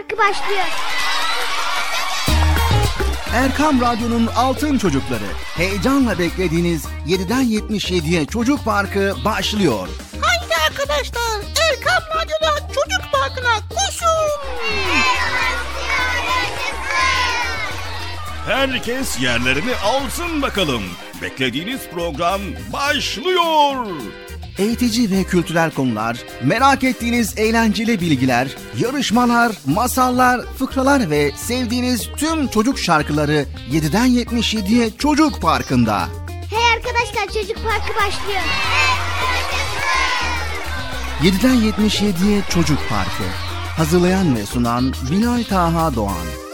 Parkı başlıyor. Erkam Radyo'nun Altın Çocukları. Heyecanla beklediğiniz 7'den 77'ye Çocuk Parkı başlıyor. Haydi arkadaşlar Erkam Radyo'da Çocuk Parkı'na koşun. Herkes yerlerini alsın bakalım. Beklediğiniz program başlıyor. Eğitici ve kültürel konular, merak ettiğiniz eğlenceli bilgiler, yarışmalar, masallar, fıkralar ve sevdiğiniz tüm çocuk şarkıları 7'den 77'ye Çocuk Parkı'nda. Hey arkadaşlar Çocuk Parkı başlıyor. 7'den 77'ye Çocuk Parkı. Hazırlayan ve sunan Bilal Taha Doğan.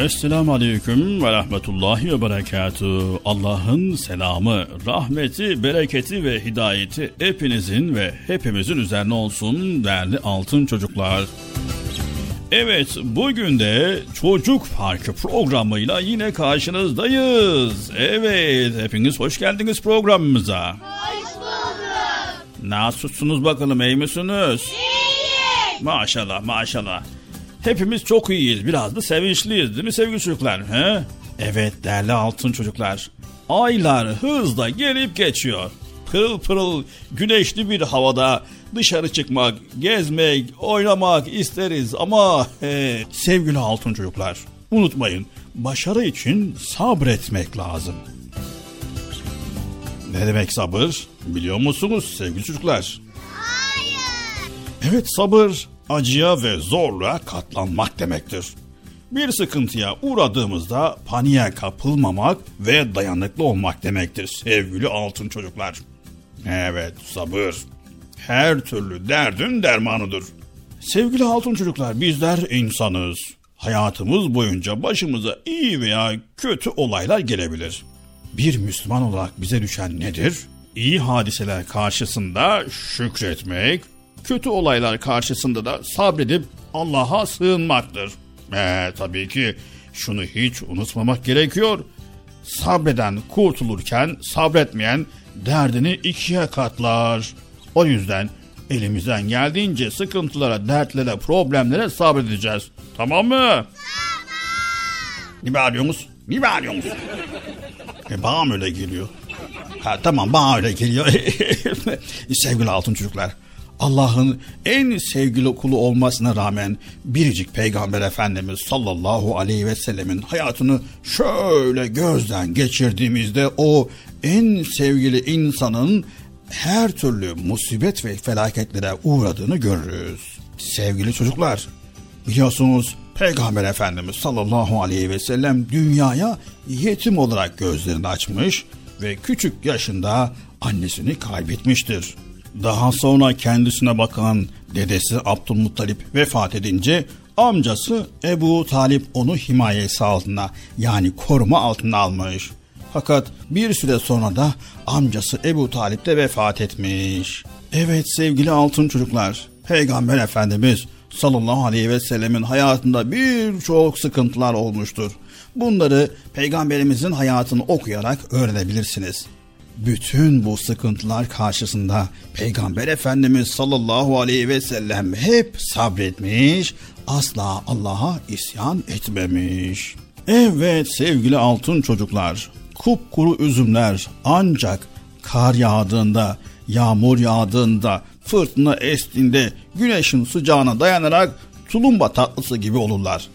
Esselamu Aleyküm ve Rahmetullahi ve Berekatuhu. Allah'ın selamı, rahmeti, bereketi ve hidayeti hepinizin ve hepimizin üzerine olsun değerli altın çocuklar. Evet, bugün de Çocuk Parkı programıyla yine karşınızdayız. Evet, hepiniz hoş geldiniz programımıza. Hoş bulduk. Nasılsınız bakalım, iyi misiniz? İyiyiz. Maşallah, maşallah. Hepimiz çok iyiyiz. Biraz da sevinçliyiz değil mi sevgili çocuklar? He? Evet değerli altın çocuklar. Aylar hızla gelip geçiyor. Pırıl pırıl güneşli bir havada dışarı çıkmak, gezmek, oynamak isteriz ama he, sevgili altın çocuklar unutmayın başarı için sabretmek lazım. Ne demek sabır? Biliyor musunuz sevgili çocuklar? Evet sabır acıya ve zorluğa katlanmak demektir. Bir sıkıntıya uğradığımızda paniğe kapılmamak ve dayanıklı olmak demektir sevgili altın çocuklar. Evet sabır her türlü derdin dermanıdır. Sevgili altın çocuklar bizler insanız. Hayatımız boyunca başımıza iyi veya kötü olaylar gelebilir. Bir Müslüman olarak bize düşen nedir? İyi hadiseler karşısında şükretmek, kötü olaylar karşısında da sabredip Allah'a sığınmaktır. Ee, tabii ki şunu hiç unutmamak gerekiyor. Sabreden kurtulurken sabretmeyen derdini ikiye katlar. O yüzden elimizden geldiğince sıkıntılara, dertlere, problemlere sabredeceğiz. Tamam mı? Tamam. Ne bağırıyorsunuz? Ne bağırıyorsunuz? E, bana öyle geliyor? Ha, tamam bana öyle geliyor. Sevgili altın çocuklar. Allah'ın en sevgili kulu olmasına rağmen biricik peygamber efendimiz sallallahu aleyhi ve sellemin hayatını şöyle gözden geçirdiğimizde o en sevgili insanın her türlü musibet ve felaketlere uğradığını görürüz. Sevgili çocuklar, biliyorsunuz Peygamber Efendimiz sallallahu aleyhi ve sellem dünyaya yetim olarak gözlerini açmış ve küçük yaşında annesini kaybetmiştir. Daha sonra kendisine bakan dedesi Abdülmuttalip vefat edince amcası Ebu Talip onu himayesi altına yani koruma altına almış. Fakat bir süre sonra da amcası Ebu Talip de vefat etmiş. Evet sevgili altın çocuklar, Peygamber Efendimiz sallallahu aleyhi ve sellemin hayatında birçok sıkıntılar olmuştur. Bunları peygamberimizin hayatını okuyarak öğrenebilirsiniz. Bütün bu sıkıntılar karşısında Peygamber Efendimiz sallallahu aleyhi ve sellem hep sabretmiş, asla Allah'a isyan etmemiş. Evet sevgili altın çocuklar, kupkuru üzümler ancak kar yağdığında, yağmur yağdığında, fırtına estiğinde güneşin sıcağına dayanarak tulumba tatlısı gibi olurlar.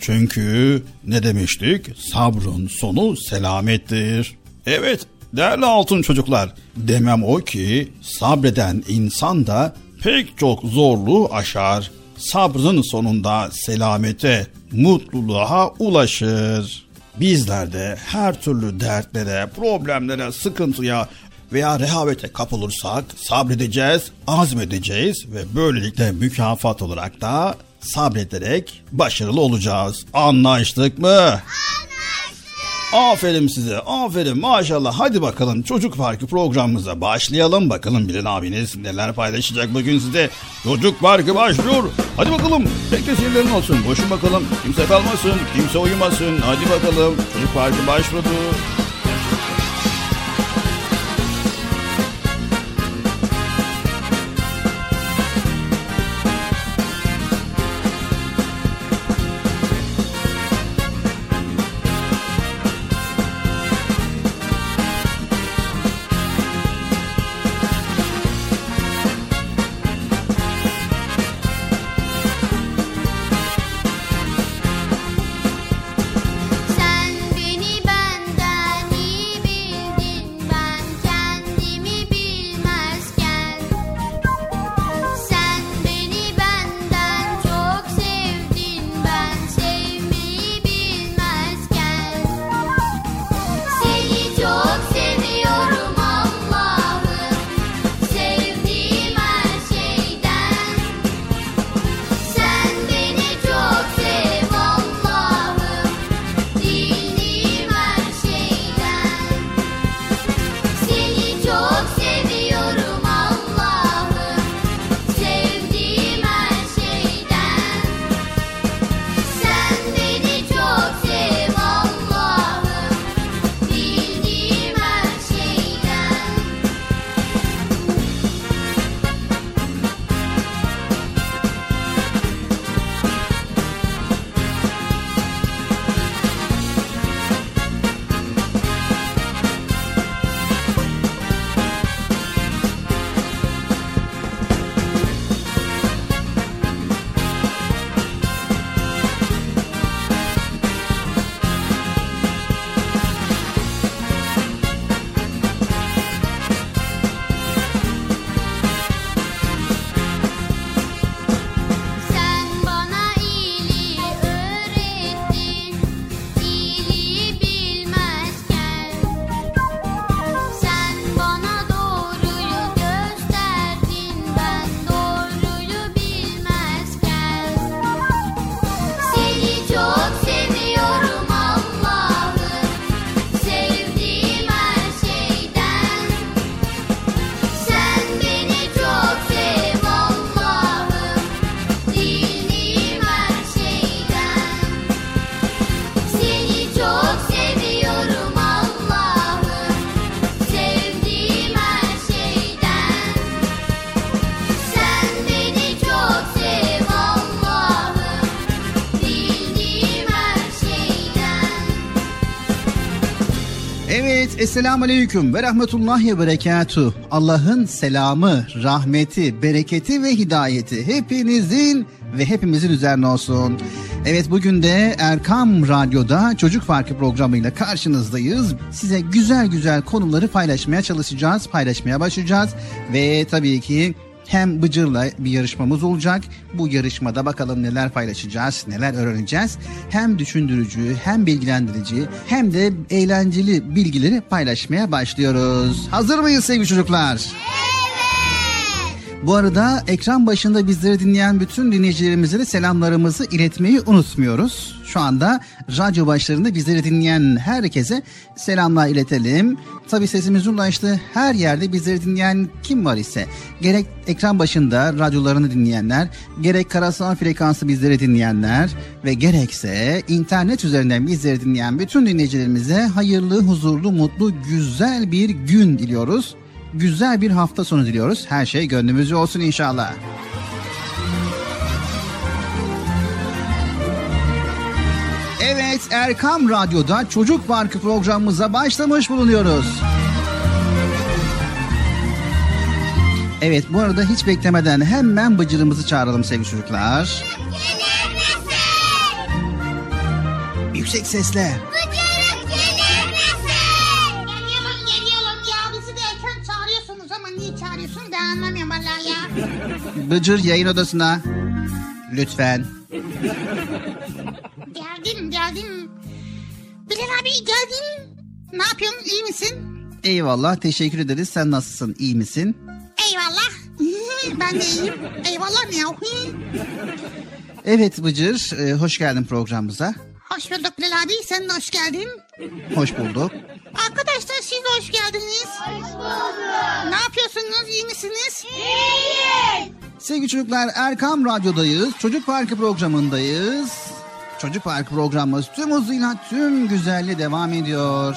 Çünkü ne demiştik? Sabrın sonu selamettir. Evet değerli altın çocuklar demem o ki sabreden insan da pek çok zorluğu aşar. Sabrın sonunda selamete, mutluluğa ulaşır. Bizler de her türlü dertlere, problemlere, sıkıntıya veya rehavete kapılırsak sabredeceğiz, azmedeceğiz ve böylelikle mükafat olarak da sabrederek başarılı olacağız. Anlaştık mı? Anlaştık. Aferin size, aferin maşallah. Hadi bakalım Çocuk Parkı programımıza başlayalım. Bakalım Bilal abiniz neler paylaşacak bugün size. Çocuk Parkı başlıyor. Hadi bakalım. Pek de seyirlerin olsun. Boşun bakalım. Kimse kalmasın, kimse uyumasın. Hadi bakalım. Çocuk Parkı başladı. Evet, Esselamu Aleyküm ve Rahmetullahi ve Berekatuhu. Allah'ın selamı, rahmeti, bereketi ve hidayeti hepinizin ve hepimizin üzerine olsun. Evet bugün de Erkam Radyo'da Çocuk Farkı programıyla karşınızdayız. Size güzel güzel konuları paylaşmaya çalışacağız, paylaşmaya başlayacağız. Ve tabii ki hem Bıcır'la bir yarışmamız olacak. Bu yarışmada bakalım neler paylaşacağız, neler öğreneceğiz. Hem düşündürücü, hem bilgilendirici, hem de eğlenceli bilgileri paylaşmaya başlıyoruz. Hazır mıyız sevgili çocuklar? Evet. Bu arada ekran başında bizleri dinleyen bütün dinleyicilerimize de selamlarımızı iletmeyi unutmuyoruz. Şu anda radyo başlarında bizleri dinleyen herkese selamlar iletelim. Tabi sesimiz ulaştı her yerde bizleri dinleyen kim var ise gerek ekran başında radyolarını dinleyenler, gerek karasal frekansı bizleri dinleyenler ve gerekse internet üzerinden bizleri dinleyen bütün dinleyicilerimize hayırlı, huzurlu, mutlu, güzel bir gün diliyoruz güzel bir hafta sonu diliyoruz. Her şey gönlümüzce olsun inşallah. Evet Erkam Radyo'da Çocuk Parkı programımıza başlamış bulunuyoruz. Evet bu arada hiç beklemeden hemen bıcırımızı çağıralım sevgili çocuklar. Yüksek sesle. Bıcır yayın odasına. Lütfen. Geldim geldim. Bilal abi geldim. Ne yapıyorsun iyi misin? Eyvallah teşekkür ederiz. Sen nasılsın iyi misin? Eyvallah. ben de iyiyim. Eyvallah ne Evet Bıcır e, hoş geldin programımıza. Hoş bulduk Bilal abi sen de hoş geldin. Hoş bulduk. Arkadaşlar siz de hoş geldiniz. Hoş bulduk. Ne yapıyorsunuz iyi misiniz? İyiyiz. Sevgili çocuklar Erkam Radyo'dayız. Çocuk Parkı programındayız. Çocuk Parkı programımız tüm hızıyla tüm güzelliği devam ediyor.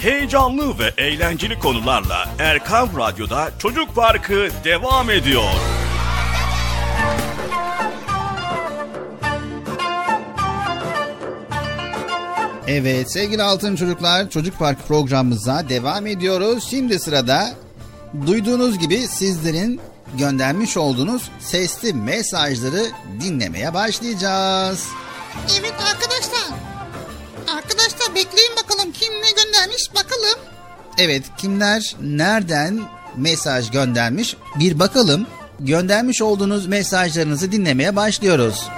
Heyecanlı ve eğlenceli konularla Erkam Radyo'da Çocuk Parkı devam ediyor. Evet sevgili altın çocuklar Çocuk Parkı programımıza devam ediyoruz. Şimdi sırada duyduğunuz gibi sizlerin göndermiş olduğunuz sesli mesajları dinlemeye başlayacağız. Evet arkadaşlar. Arkadaşlar bekleyin bakalım kim ne göndermiş bakalım. Evet kimler nereden mesaj göndermiş bir bakalım. Göndermiş olduğunuz mesajlarınızı dinlemeye başlıyoruz.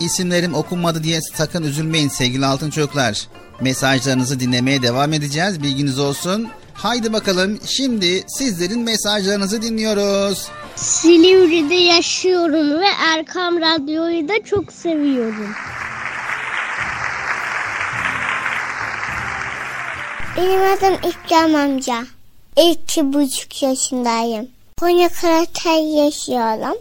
İsimlerim okunmadı diye sakın üzülmeyin sevgili altın çocuklar. Mesajlarınızı dinlemeye devam edeceğiz bilginiz olsun. Haydi bakalım şimdi sizlerin mesajlarınızı dinliyoruz. Silivri'de yaşıyorum ve Erkam Radyo'yu da çok seviyorum. Benim adım İkram amca. İki buçuk yaşındayım. Konya Karatay yaşıyorum.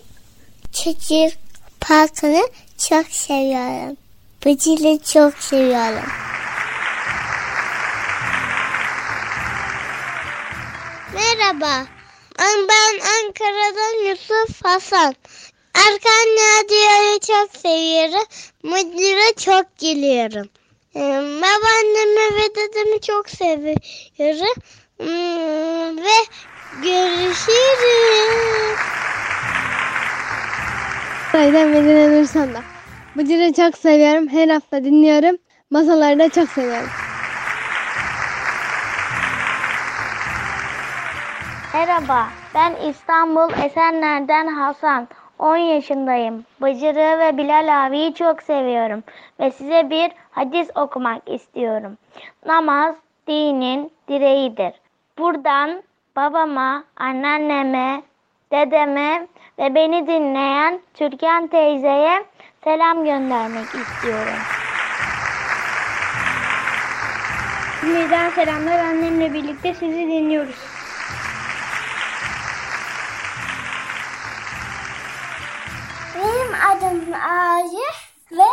Çocuk parkını çok seviyorum. Bıcılı çok seviyorum. Merhaba. Ben Ankara'dan Yusuf Hasan. Erkan Radyo'yu çok seviyorum. Müdüre çok gülüyorum. Ee, Babaannemi ve dedemi çok seviyorum. Hmm, Ve görüşürüz. Saydan Medine Nursan'da. Bıcır'ı çok seviyorum. Her hafta dinliyorum. Masaları da çok seviyorum. Merhaba, ben İstanbul Esenler'den Hasan. 10 yaşındayım. Bıcırı ve Bilal abiyi çok seviyorum. Ve size bir hadis okumak istiyorum. Namaz dinin direğidir. Buradan babama, anneanneme, dedeme ve beni dinleyen Türkan teyzeye selam göndermek istiyorum. İzmir'den selamlar. Annemle birlikte sizi dinliyoruz. Adım Arif ve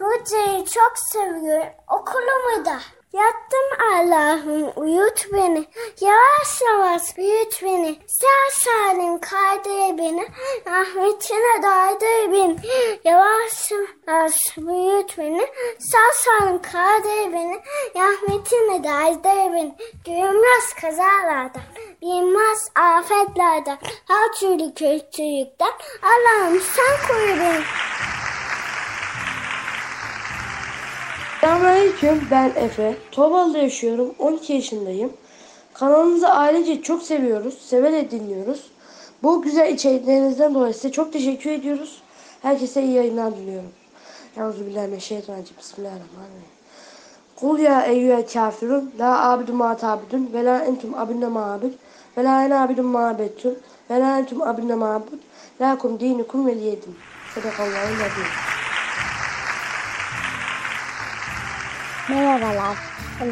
Buca'yı çok seviyorum. Okulumu da. Yattım Allah'ım uyut beni. Yavaş yavaş büyüt beni. Sağ salim kaydır beni. Rahmetine daydır beni. Yavaş yavaş büyüt beni. Sağ salim kaydır beni. Rahmetine daydır beni. Görünmez kazalardan. Bilmez afetlerden. Her türlü kötülükten. Allah'ım sen koru beni. Selamünaleyküm ben Efe. Torbalı'da yaşıyorum. 12 yaşındayım. Kanalınızı ailece çok seviyoruz. Severek dinliyoruz. Bu güzel içeriklerinizden dolayı size çok teşekkür ediyoruz. Herkese iyi yayınlar diliyorum. Euzubillahimineşşeytanirracim. Bismillahirrahmanirrahim. Kul ya eyyühel kafirun la abidu ma tabidun ve la entum abinne ma abid ve la ene abidun ma abettun ve la entum abinne ma abud lakum dinukum veliyedim. Sadakallahu azim. Merhabalar.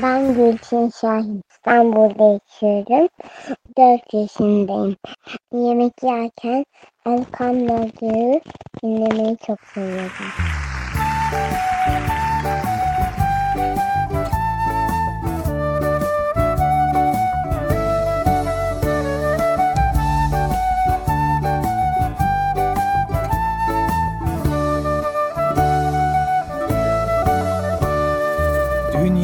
Ben Gülçin Şahin. İstanbul'da yaşıyorum. 4 yaşındayım. Yemek yerken Erkam Radyo'yu dinlemeyi çok seviyorum.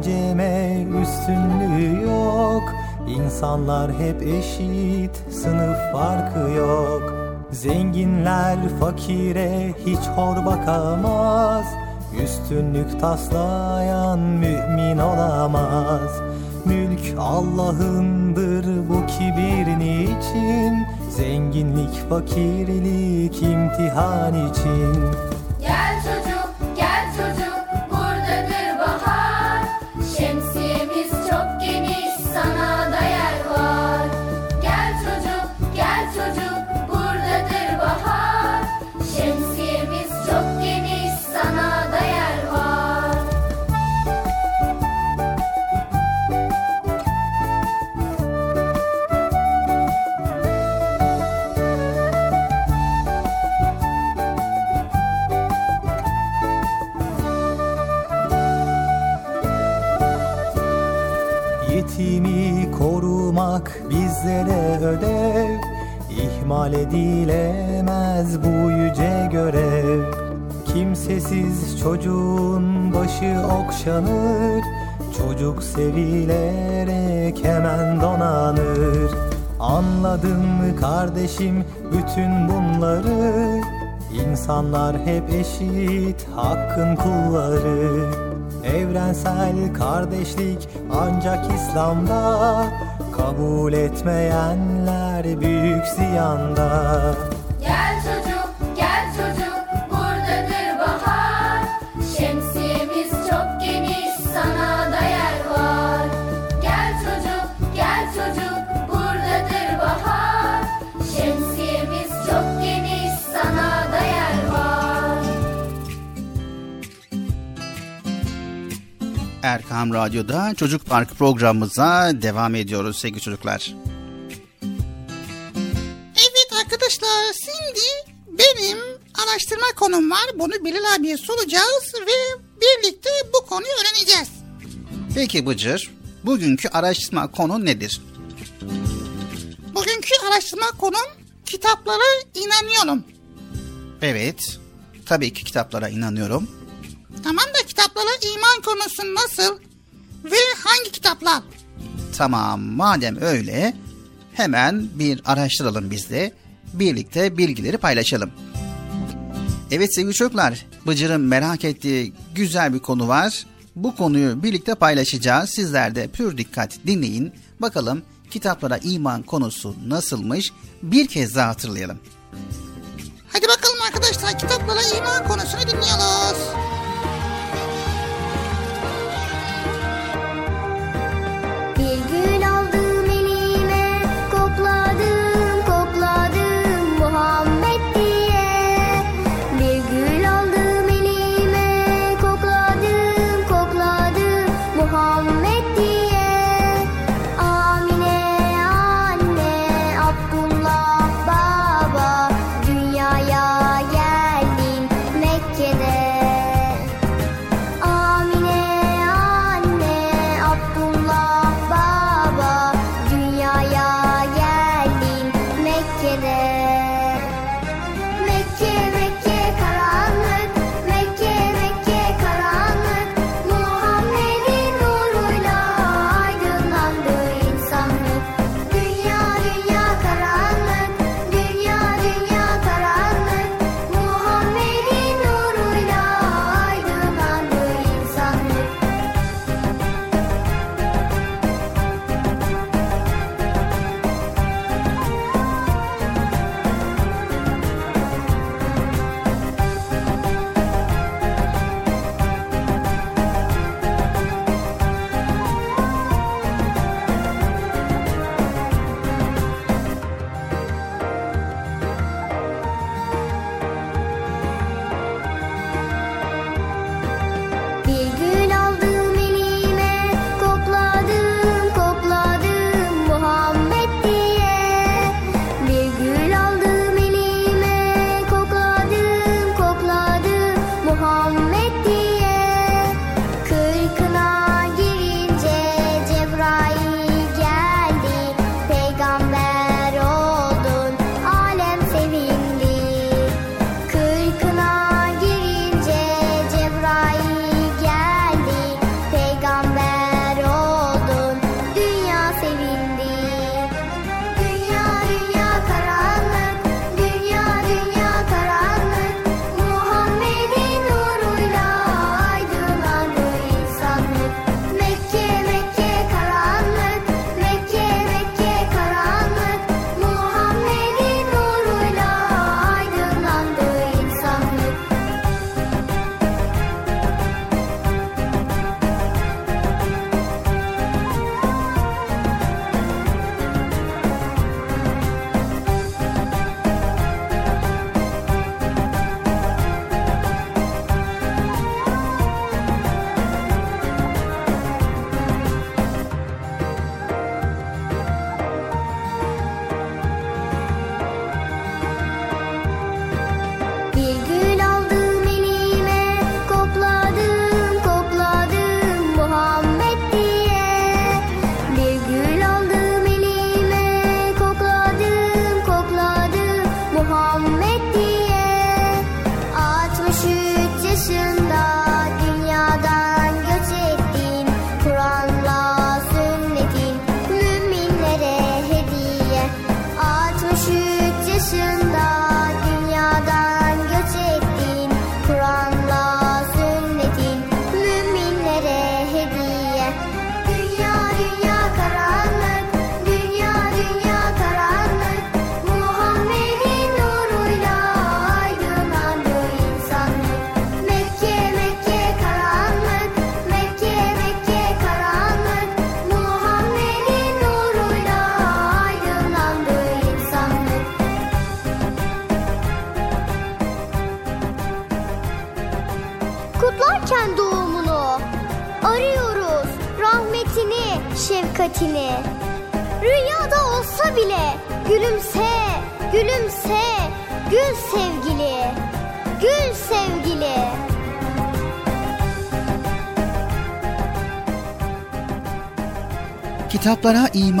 aceme üstünlüğü yok. İnsanlar hep eşit sınıf farkı yok. Zenginler fakire hiç hor bakamaz. Üstünlük taslayan mümin olamaz. Mülk Allah'ındır bu kibir niçin Zenginlik fakirlik imtihan için hep eşit hakkın kulları. Evrensel kardeşlik ancak İslam'da Kabul etmeyenler büyük ziyanda Erkam Radyo'da Çocuk Park programımıza devam ediyoruz sevgili çocuklar. Evet arkadaşlar şimdi benim araştırma konum var. Bunu Bilal abiye soracağız ve birlikte bu konuyu öğreneceğiz. Peki Bıcır, bugünkü araştırma konu nedir? Bugünkü araştırma konum kitaplara inanıyorum. Evet, tabii ki kitaplara inanıyorum. Tamam da kitaplara iman konusu nasıl ve hangi kitaplar? Tamam, madem öyle hemen bir araştıralım biz de. Birlikte bilgileri paylaşalım. Evet sevgili çocuklar, Bıcır'ın merak ettiği güzel bir konu var. Bu konuyu birlikte paylaşacağız. Sizler de pür dikkat dinleyin. Bakalım kitaplara iman konusu nasılmış? Bir kez daha hatırlayalım. Hadi bakalım arkadaşlar kitaplara iman konusunu dinliyoruz.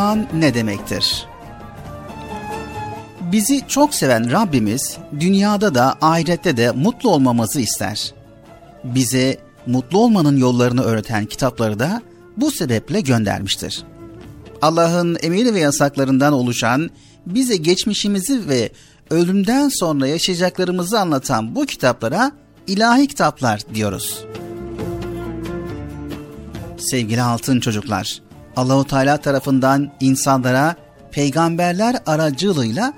İman ne demektir? Bizi çok seven Rabbimiz dünyada da ahirette de mutlu olmamızı ister. Bize mutlu olmanın yollarını öğreten kitapları da bu sebeple göndermiştir. Allah'ın emir ve yasaklarından oluşan, bize geçmişimizi ve ölümden sonra yaşayacaklarımızı anlatan bu kitaplara ilahi kitaplar diyoruz. Sevgili altın çocuklar, Allahu Teala tarafından insanlara peygamberler aracılığıyla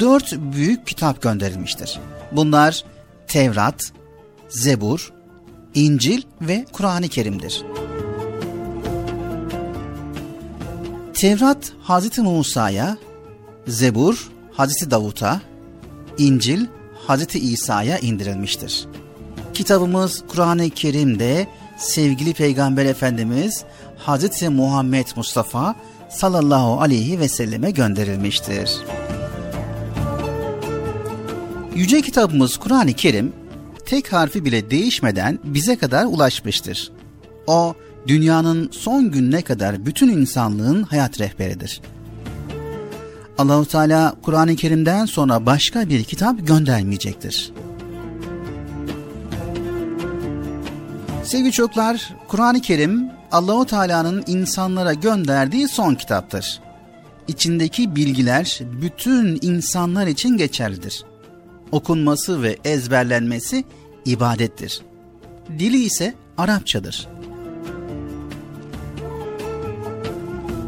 dört büyük kitap gönderilmiştir. Bunlar Tevrat, Zebur, İncil ve Kur'an-ı Kerim'dir. Tevrat Hazreti Musa'ya, Zebur Hazreti Davut'a, İncil Hazreti İsa'ya indirilmiştir. Kitabımız Kur'an-ı Kerim'de sevgili Peygamber Efendimiz Hazreti Muhammed Mustafa sallallahu aleyhi ve selleme gönderilmiştir. Yüce kitabımız Kur'an-ı Kerim tek harfi bile değişmeden bize kadar ulaşmıştır. O dünyanın son gününe kadar bütün insanlığın hayat rehberidir. Allahu Teala Kur'an-ı Kerim'den sonra başka bir kitap göndermeyecektir. Sevgili çocuklar, Kur'an-ı Kerim Allahu Teala'nın insanlara gönderdiği son kitaptır. İçindeki bilgiler bütün insanlar için geçerlidir. Okunması ve ezberlenmesi ibadettir. Dili ise Arapçadır.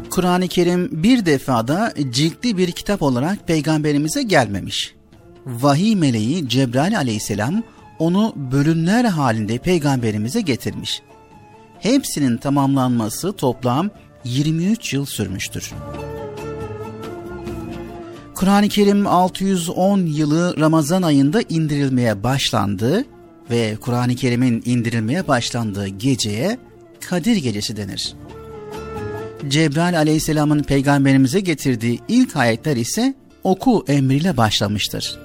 Kur'an-ı Kerim bir defada ciltli bir kitap olarak peygamberimize gelmemiş. Vahiy meleği Cebrail aleyhisselam onu bölümler halinde peygamberimize getirmiş. Hepsinin tamamlanması toplam 23 yıl sürmüştür. Kur'an-ı Kerim 610 yılı Ramazan ayında indirilmeye başlandı ve Kur'an-ı Kerim'in indirilmeye başlandığı geceye Kadir Gecesi denir. Cebrail aleyhisselamın peygamberimize getirdiği ilk ayetler ise oku emriyle başlamıştır.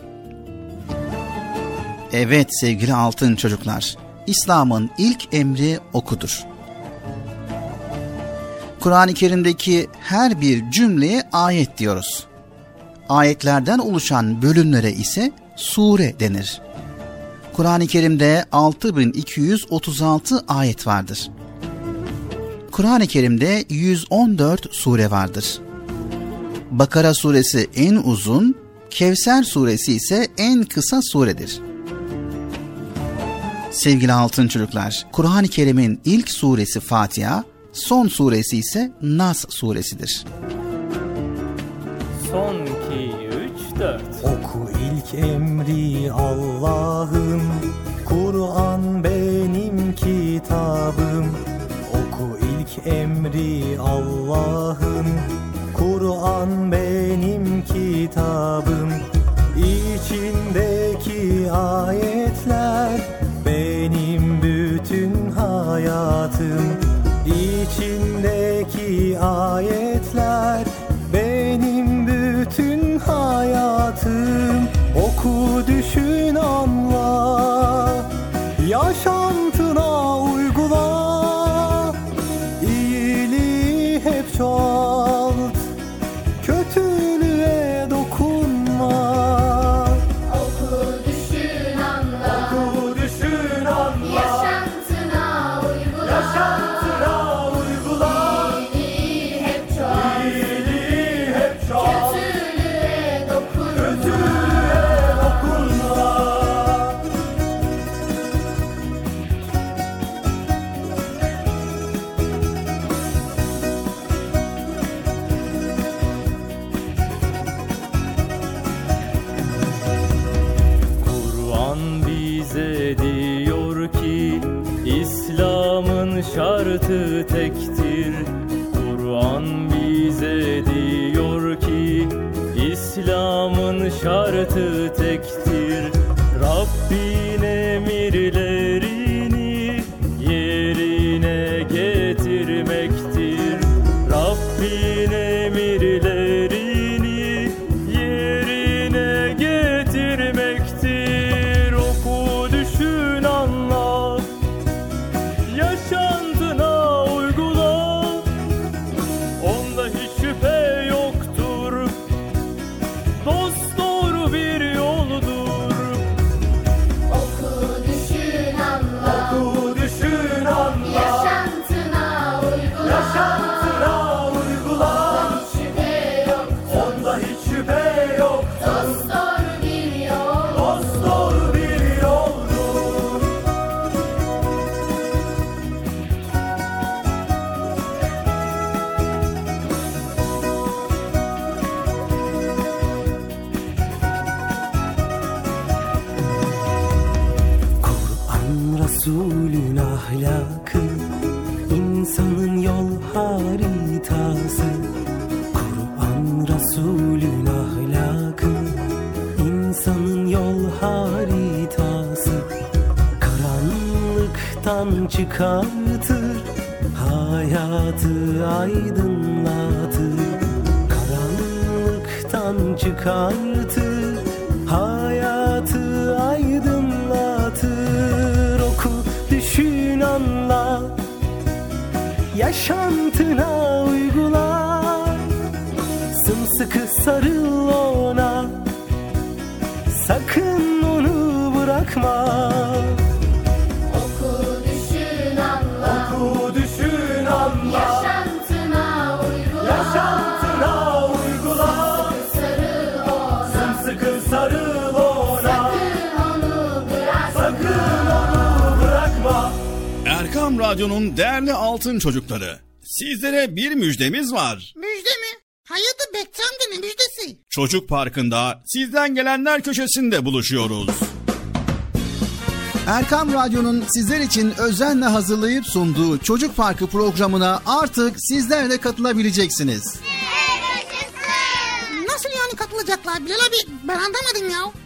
Evet sevgili altın çocuklar, İslam'ın ilk emri okudur. Kur'an-ı Kerim'deki her bir cümleye ayet diyoruz. Ayetlerden oluşan bölümlere ise sure denir. Kur'an-ı Kerim'de 6236 ayet vardır. Kur'an-ı Kerim'de 114 sure vardır. Bakara suresi en uzun, Kevser suresi ise en kısa suredir. Sevgili altın çocuklar, Kur'an-ı Kerim'in ilk suresi Fatiha, son suresi ise Nas suresidir. Son 2, 3, 4. Oku ilk emri Allah'ım Kur'an benim kitabım Oku ilk emri Allah'ım Kur'an benim kitabım İçindeki ayetler hayatım İçindeki ayetler benim bütün hayatım. Oku çıkartır hayatı aydınlatır. Karanlıktan çıkartır hayatı aydınlatır. Oku düşün anla. Yaşantına uygula Sımsıkı sarıl ona. Sakın onu bırakma Radyo'nun değerli altın çocukları. Sizlere bir müjdemiz var. Müjde mi? Hayırdır Bekçam ne müjdesi? Çocuk Parkı'nda sizden gelenler köşesinde buluşuyoruz. Erkam Radyo'nun sizler için özenle hazırlayıp sunduğu Çocuk Parkı programına artık sizler de katılabileceksiniz. Nasıl yani katılacaklar Bilal abi? Ben anlamadım ya.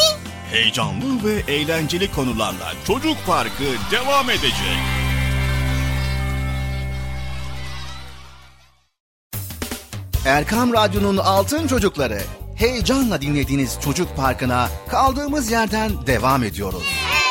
Heyecanlı ve eğlenceli konularla Çocuk Parkı devam edecek. Erkam Radyo'nun Altın Çocukları heyecanla dinlediğiniz Çocuk Parkı'na kaldığımız yerden devam ediyoruz. Ben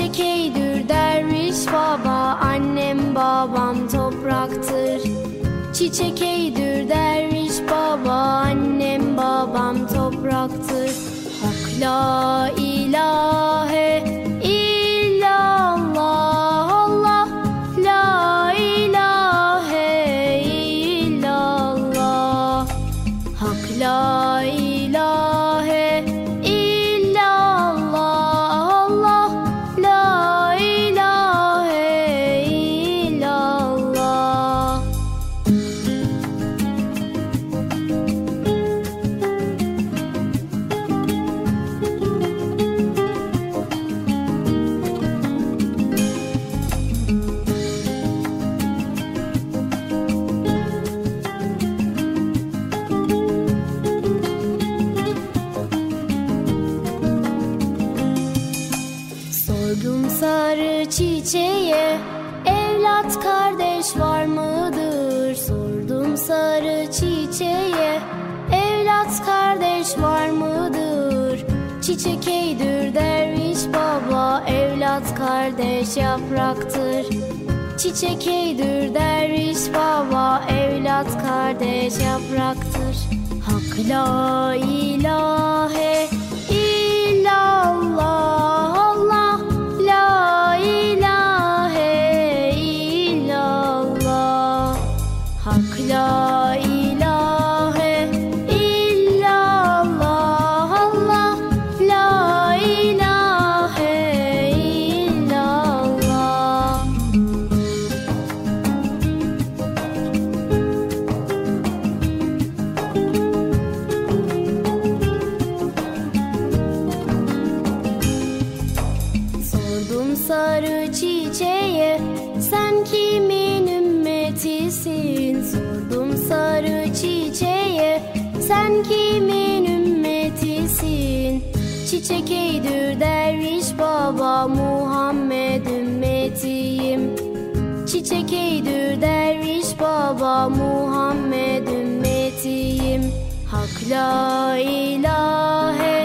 Çiçek eydür derviş baba Annem babam topraktır. Çiçek eydür derviş baba Annem babam topraktır. Hak la kardeş yapraktır. Çiçek eydür derviş baba evlat kardeş yapraktır. Hak la ilahe sen kimin ümmetisin? Sordum sarı çiçeğe sen kimin ümmetisin? Çiçek eydür derviş baba Muhammed ümmetiyim. Çiçek eydür derviş baba Muhammed ümmetiyim. Hak la ilahe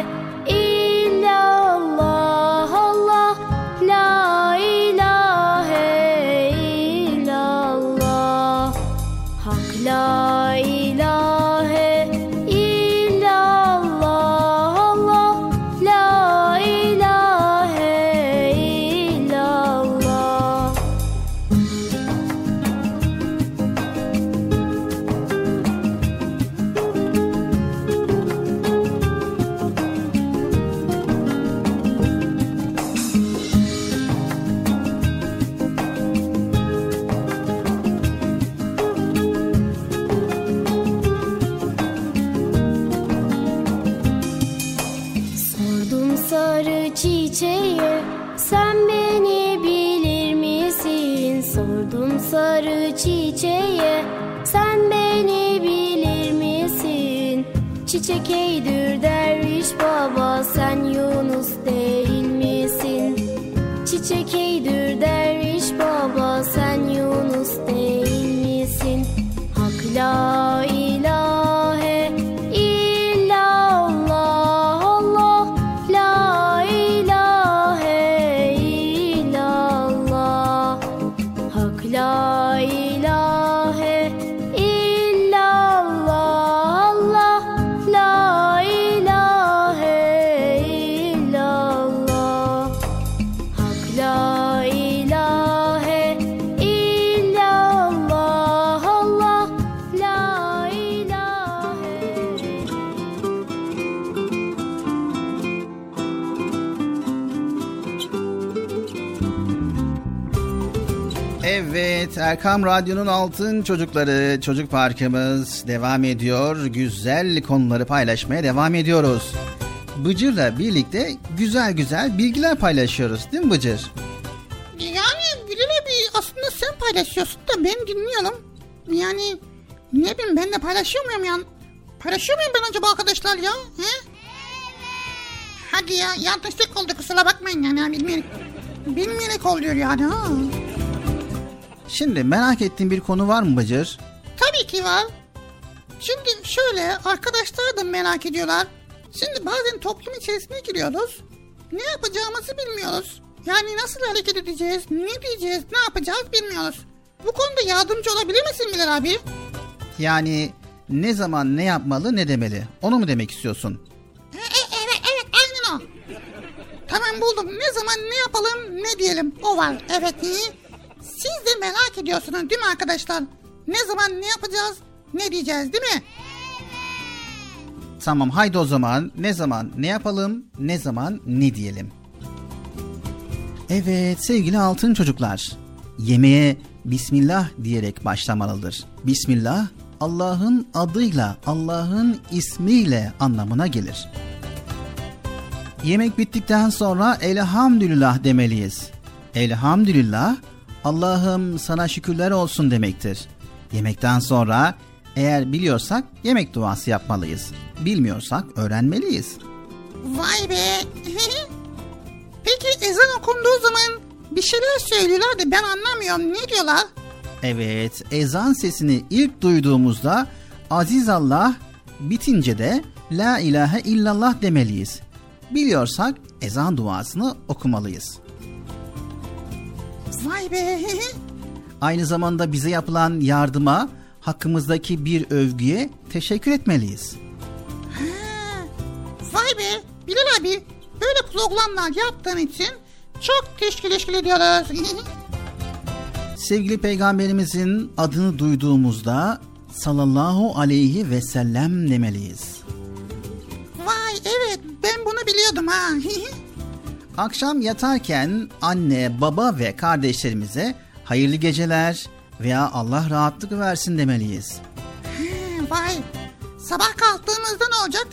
Erkam Radyo'nun altın çocukları çocuk parkımız devam ediyor. Güzel konuları paylaşmaya devam ediyoruz. Bıcır'la birlikte güzel güzel bilgiler paylaşıyoruz değil mi Bıcır? Yani Bilal abi aslında sen paylaşıyorsun da ben dinliyorum. Yani ne bileyim ben de paylaşıyor muyum yani? Paylaşıyor muyum ben acaba arkadaşlar ya? He? Hadi ya yanlışlık oldu kusura bakmayın yani ya, bilmeyerek. Bilmeyerek oluyor yani ha. Şimdi merak ettiğin bir konu var mı Bıcır? Tabii ki var. Şimdi şöyle arkadaşlar da merak ediyorlar. Şimdi bazen toplum içerisine giriyoruz. Ne yapacağımızı bilmiyoruz. Yani nasıl hareket edeceğiz, ne diyeceğiz, ne yapacağız bilmiyoruz. Bu konuda yardımcı olabilir misin Bilal abi? Yani ne zaman ne yapmalı ne demeli onu mu demek istiyorsun? E, e, evet evet aynen o. Tamam buldum. Ne zaman ne yapalım ne diyelim o var. Evet iyi. Siz de merak ediyorsunuz değil mi arkadaşlar? Ne zaman ne yapacağız ne diyeceğiz değil mi? Tamam haydi o zaman ne zaman ne yapalım ne zaman ne diyelim. Evet sevgili altın çocuklar. Yemeğe Bismillah diyerek başlamalıdır. Bismillah Allah'ın adıyla, Allah'ın ismiyle anlamına gelir. Yemek bittikten sonra elhamdülillah demeliyiz. Elhamdülillah Allah'ım sana şükürler olsun demektir. Yemekten sonra eğer biliyorsak yemek duası yapmalıyız. Bilmiyorsak öğrenmeliyiz. Vay be. Peki ezan okunduğu zaman bir şeyler söylüyorlar da ben anlamıyorum. Ne diyorlar? Evet, ezan sesini ilk duyduğumuzda Aziz Allah bitince de La ilahe illallah demeliyiz. Biliyorsak ezan duasını okumalıyız. Vay be. Aynı zamanda bize yapılan yardıma, hakkımızdaki bir övgüye teşekkür etmeliyiz. Ha, Vay be. Bilal abi böyle programlar yaptığın için çok teşekkür ediyoruz. Sevgili peygamberimizin adını duyduğumuzda sallallahu aleyhi ve sellem demeliyiz. Vay evet ben bunu biliyordum ha. Akşam yatarken anne, baba ve kardeşlerimize hayırlı geceler veya Allah rahatlık versin demeliyiz. Vay. Sabah kalktığımızda ne olacak?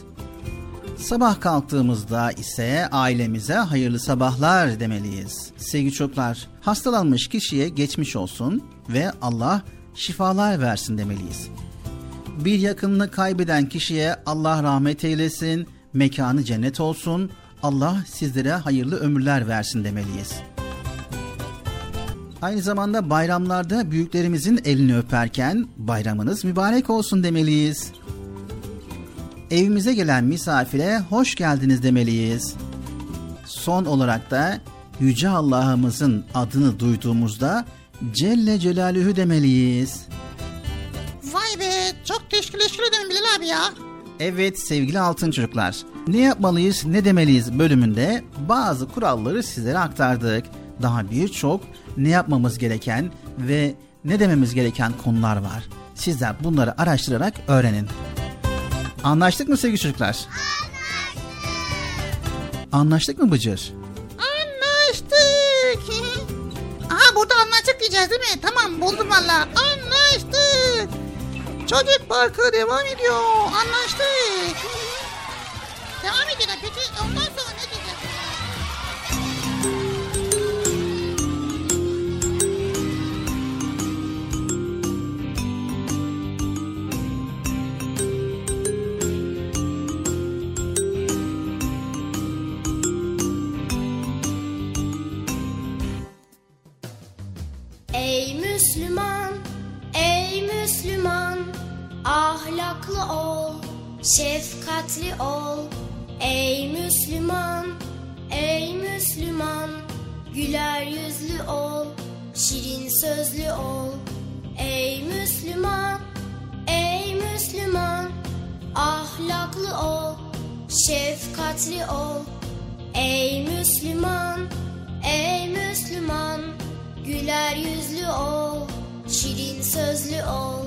Sabah kalktığımızda ise ailemize hayırlı sabahlar demeliyiz. Sevgili çocuklar, hastalanmış kişiye geçmiş olsun ve Allah şifalar versin demeliyiz. Bir yakınını kaybeden kişiye Allah rahmet eylesin, mekanı cennet olsun, Allah sizlere hayırlı ömürler versin demeliyiz. Aynı zamanda bayramlarda büyüklerimizin elini öperken bayramınız mübarek olsun demeliyiz. Evimize gelen misafire hoş geldiniz demeliyiz. Son olarak da Yüce Allah'ımızın adını duyduğumuzda Celle Celaluhu demeliyiz. Vay be çok teşekkür ederim Bilal abi ya. Evet sevgili altın çocuklar. Ne yapmalıyız, ne demeliyiz bölümünde bazı kuralları sizlere aktardık. Daha birçok ne yapmamız gereken ve ne dememiz gereken konular var. Sizler bunları araştırarak öğrenin. Anlaştık mı sevgili çocuklar? Anlaştık. Anlaştık mı Bıcır? Anlaştık. Aha burada anlaştık diyeceğiz değil mi? Tamam buldum valla. Anlaştık. Çocuk parkı devam ediyor. Anlaştık. devam ediyor. Peki ondan sonra ne diyeceğiz? Ey Müslüman, ey Müslüman, ahlaklı ol, şefkatli ol. Ey Müslüman, ey Müslüman, güler yüzlü ol, şirin sözlü ol. Ey Müslüman, ey Müslüman, ahlaklı ol, şefkatli ol. Ey Müslüman, ey Müslüman, güler yüzlü ol, şirin sözlü ol.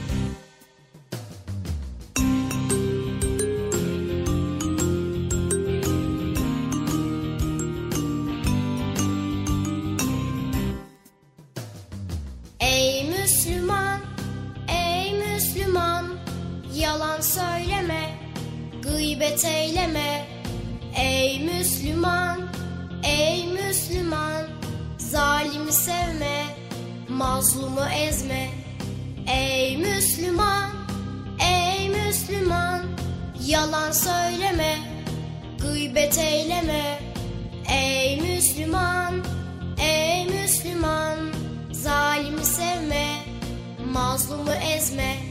Söyleme, gıybet eyleme. Ey Müslüman, ey Müslüman, zalimi sevme, mazlumu ezme. Ey Müslüman, ey Müslüman, yalan söyleme, gıybet eyleme. Ey Müslüman, ey Müslüman, zalimi sevme, mazlumu ezme.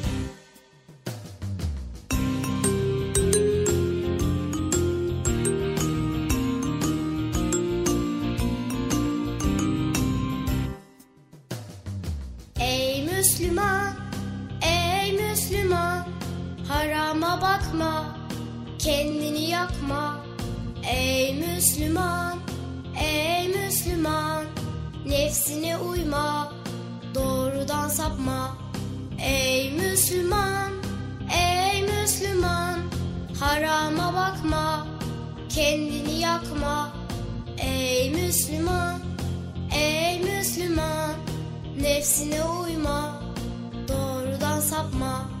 Kendini yakma. Ey Müslüman, ey Müslüman, nefsine uyma, doğrudan sapma. Ey Müslüman, ey Müslüman, harama bakma, kendini yakma. Ey Müslüman, ey Müslüman, Nefsine uyma Doğrudan sapma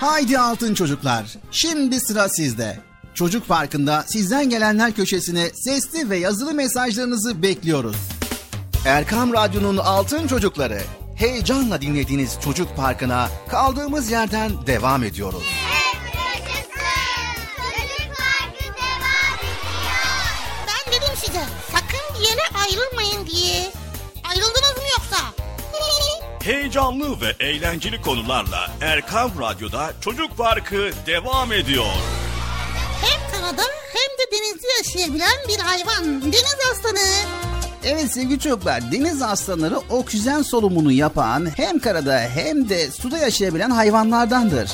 Haydi altın çocuklar, şimdi sıra sizde. Çocuk Parkı'nda sizden gelenler köşesine sesli ve yazılı mesajlarınızı bekliyoruz. Erkam Radyo'nun altın çocukları, heyecanla dinlediğiniz Çocuk Parkı'na kaldığımız yerden devam ediyoruz. Ben dedim size sakın bir yere ayrılmayın diye. Ayrıldınız mı yoksa? Heyecanlı ve eğlenceli konularla Erkam Radyo'da Çocuk Parkı devam ediyor. Hem karada hem de denizde yaşayabilen bir hayvan. Deniz aslanı. Evet sevgili çocuklar, deniz aslanları oksijen solumunu yapan hem karada hem de suda yaşayabilen hayvanlardandır.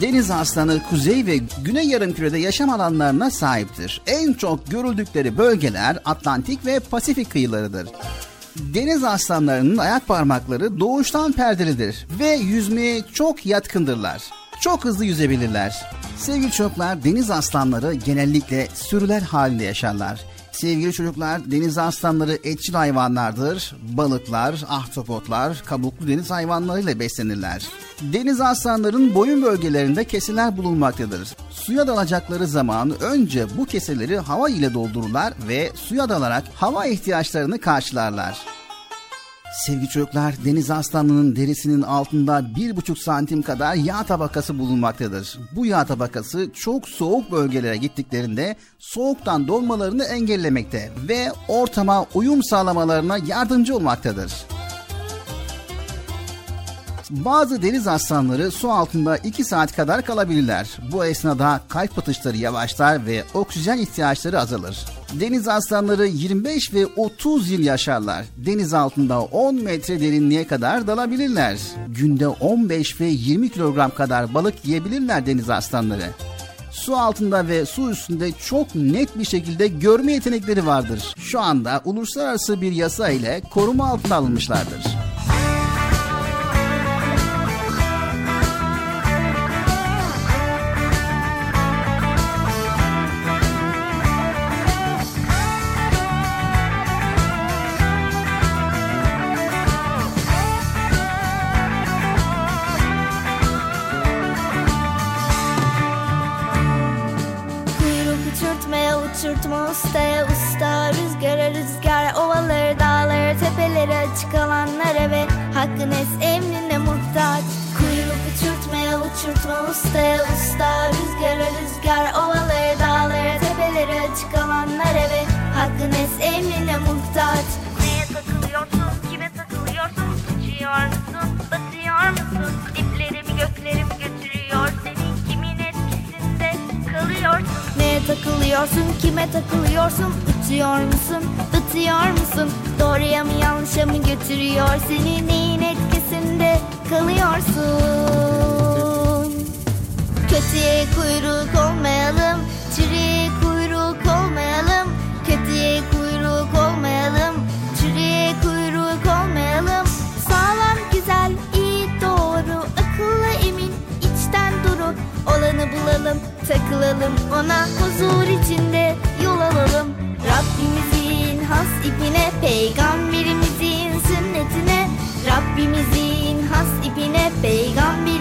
Deniz aslanı kuzey ve güney yarımkürede yaşam alanlarına sahiptir. En çok görüldükleri bölgeler Atlantik ve Pasifik kıyılarıdır. Deniz aslanlarının ayak parmakları doğuştan perdelidir ve yüzmeye çok yatkındırlar. Çok hızlı yüzebilirler. Sevgili çocuklar, deniz aslanları genellikle sürüler halinde yaşarlar. Sevgili çocuklar, deniz aslanları etçil hayvanlardır. Balıklar, ahtapotlar, kabuklu deniz hayvanlarıyla beslenirler. Deniz aslanların boyun bölgelerinde keseler bulunmaktadır. Suya dalacakları zaman önce bu keseleri hava ile doldururlar ve suya dalarak hava ihtiyaçlarını karşılarlar. Sevgili çocuklar, deniz aslanının derisinin altında bir buçuk santim kadar yağ tabakası bulunmaktadır. Bu yağ tabakası çok soğuk bölgelere gittiklerinde soğuktan donmalarını engellemekte ve ortama uyum sağlamalarına yardımcı olmaktadır. Bazı deniz aslanları su altında 2 saat kadar kalabilirler. Bu esnada kalp atışları yavaşlar ve oksijen ihtiyaçları azalır. Deniz aslanları 25 ve 30 yıl yaşarlar. Deniz altında 10 metre derinliğe kadar dalabilirler. Günde 15 ve 20 kilogram kadar balık yiyebilirler deniz aslanları su altında ve su üstünde çok net bir şekilde görme yetenekleri vardır. Şu anda uluslararası bir yasa ile koruma altına alınmışlardır. Tepeleri açık alanlara ve hakkın es emrine muhtaç. Kuyruk uçurtmaya uçurtma ustaya usta. Rüzgara rüzgar ovaları dağları tepeleri açık alanlara ve hakkın es emrine muhtaç. Neye takılıyorsun, kime takılıyorsun? Uçuyor musun, batıyor musun? Diplerimi göklerim götürüyor. Seni kimin etkisinde kalıyorsun? Neye takılıyorsun, kime takılıyorsun Uçuyor musun, batıyor musun? Doğruya mı yanlışa mı götürüyor Seni? Neyin etkisinde kalıyorsun? Kötüye kuyruk olmayalım Çürüye kuyruk olmayalım. Kötüye kuyruk olmayalım Çürüye kuyruk olmayalım. Sağlam, güzel, iyi, doğru Akıllı, emin, içten duru. Olanı bulalım, takılalım Ona huzur içinde yol alalım Rabbimizin has ipine Peygamberimizin sünnetine. Rabbimizin has ipine Peygamberimizin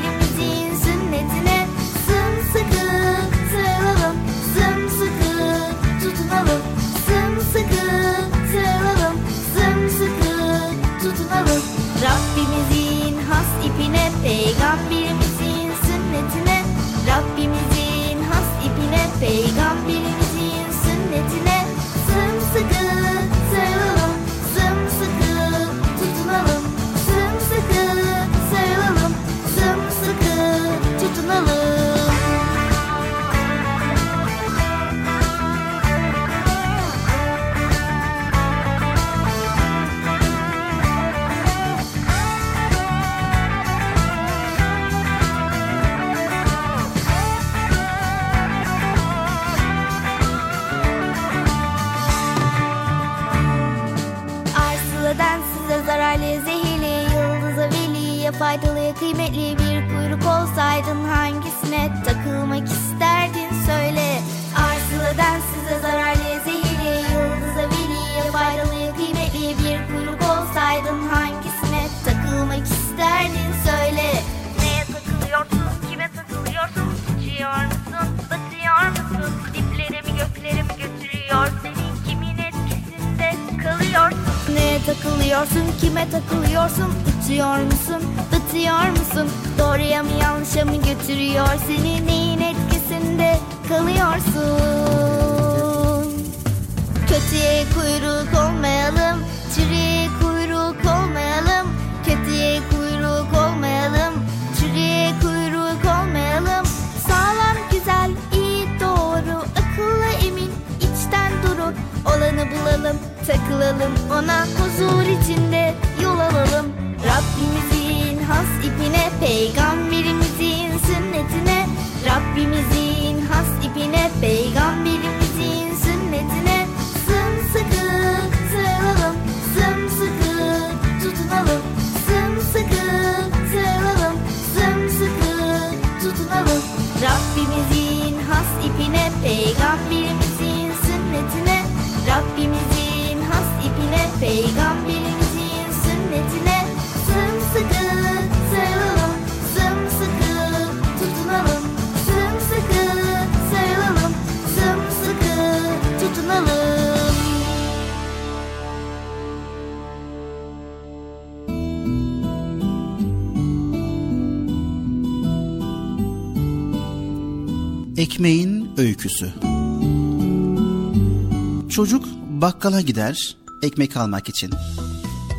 Çocuk bakkala gider ekmek almak için.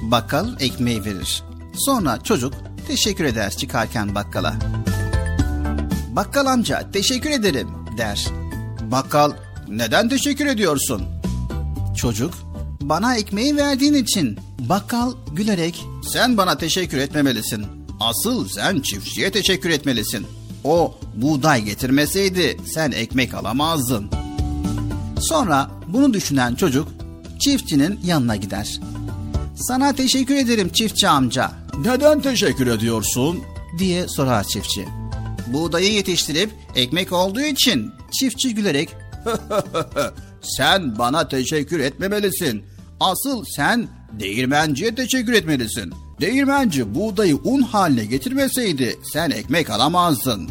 Bakkal ekmeği verir. Sonra çocuk teşekkür eder çıkarken bakkala. Bakkal amca teşekkür ederim der. Bakkal neden teşekkür ediyorsun? Çocuk bana ekmeği verdiğin için. Bakkal gülerek sen bana teşekkür etmemelisin. Asıl sen çiftçiye teşekkür etmelisin. O buğday getirmeseydi sen ekmek alamazdın. Sonra bunu düşünen çocuk çiftçinin yanına gider. Sana teşekkür ederim çiftçi amca. Neden teşekkür ediyorsun? diye sorar çiftçi. Buğdayı yetiştirip ekmek olduğu için çiftçi gülerek sen bana teşekkür etmemelisin. Asıl sen değirmenciye teşekkür etmelisin. Değirmenci buğdayı un haline getirmeseydi sen ekmek alamazdın.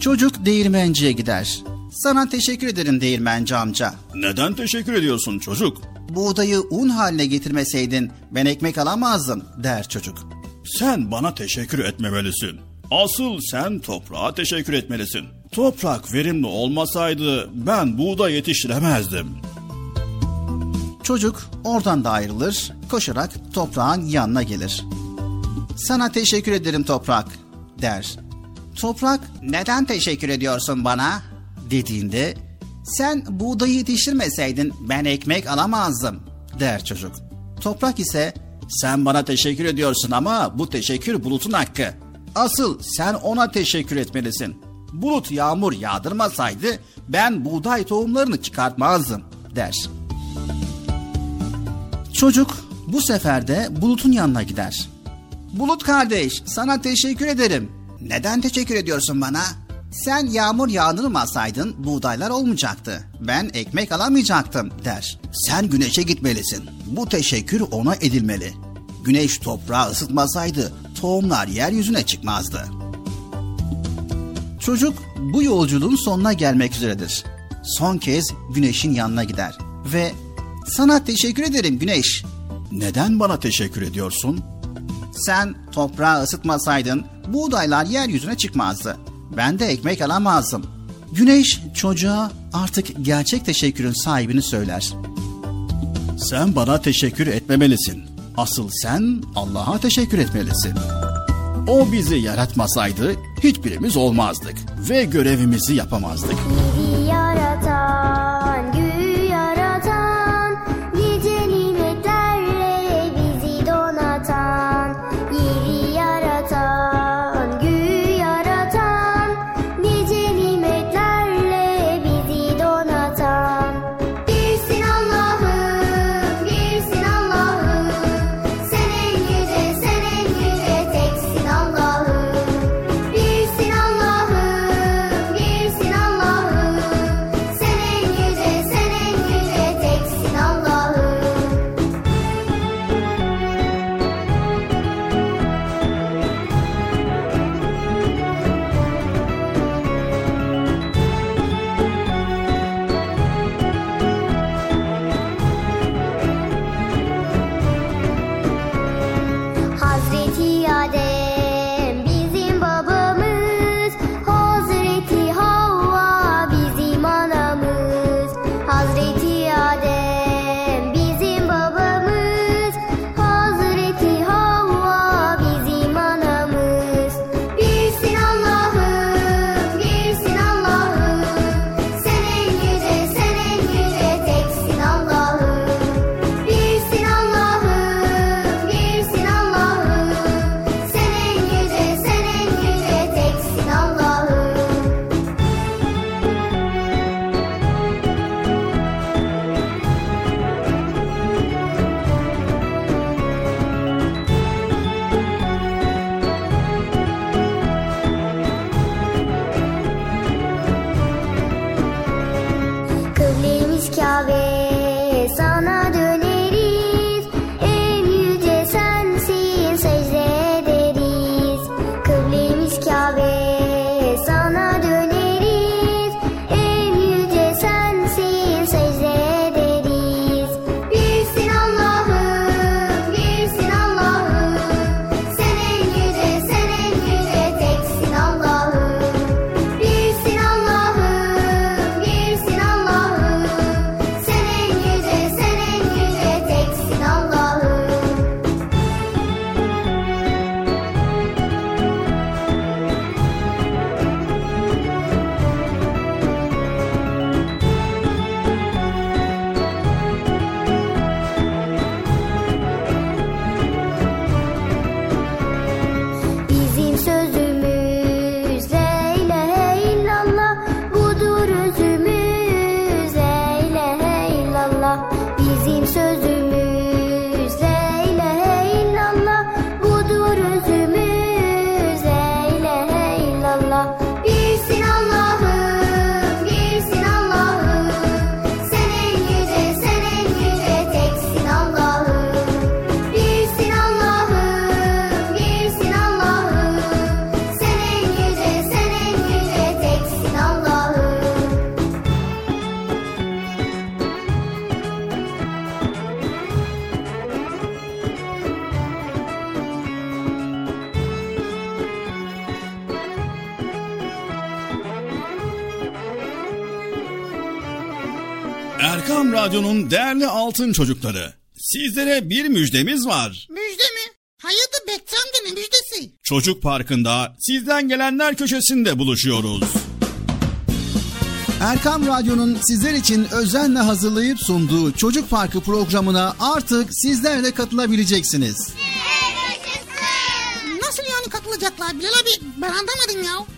Çocuk değirmenciye gider. Sana teşekkür ederim değirmenci amca. Neden teşekkür ediyorsun çocuk? Buğdayı un haline getirmeseydin ben ekmek alamazdım der çocuk. Sen bana teşekkür etmemelisin. Asıl sen toprağa teşekkür etmelisin. Toprak verimli olmasaydı ben buğday yetiştiremezdim. Çocuk oradan da ayrılır, koşarak toprağın yanına gelir. Sana teşekkür ederim toprak der. Toprak neden teşekkür ediyorsun bana dediğinde sen buğdayı yetiştirmeseydin ben ekmek alamazdım der çocuk. Toprak ise sen bana teşekkür ediyorsun ama bu teşekkür bulutun hakkı. Asıl sen ona teşekkür etmelisin. Bulut yağmur yağdırmasaydı ben buğday tohumlarını çıkartmazdım der. Çocuk bu sefer de Bulut'un yanına gider. Bulut kardeş sana teşekkür ederim. Neden teşekkür ediyorsun bana? Sen yağmur yağdırmasaydın buğdaylar olmayacaktı. Ben ekmek alamayacaktım der. Sen güneşe gitmelisin. Bu teşekkür ona edilmeli. Güneş toprağı ısıtmasaydı tohumlar yeryüzüne çıkmazdı. Çocuk bu yolculuğun sonuna gelmek üzeredir. Son kez güneşin yanına gider ve sana teşekkür ederim güneş. Neden bana teşekkür ediyorsun? Sen toprağı ısıtmasaydın buğdaylar yeryüzüne çıkmazdı. Ben de ekmek alamazdım. Güneş çocuğa artık gerçek teşekkürün sahibini söyler. Sen bana teşekkür etmemelisin. Asıl sen Allah'a teşekkür etmelisin. O bizi yaratmasaydı hiçbirimiz olmazdık ve görevimizi yapamazdık. Değerli altın çocukları. Sizlere bir müjdemiz var. Müjde mi? Hayırdır Bekçi amca ne müjdesi? Çocuk Parkı'nda sizden gelenler köşesinde buluşuyoruz. Erkam Radyo'nun sizler için özenle hazırlayıp sunduğu Çocuk Parkı programına artık sizler de katılabileceksiniz. Nasıl yani katılacaklar Bilal abi ben anlamadım ya.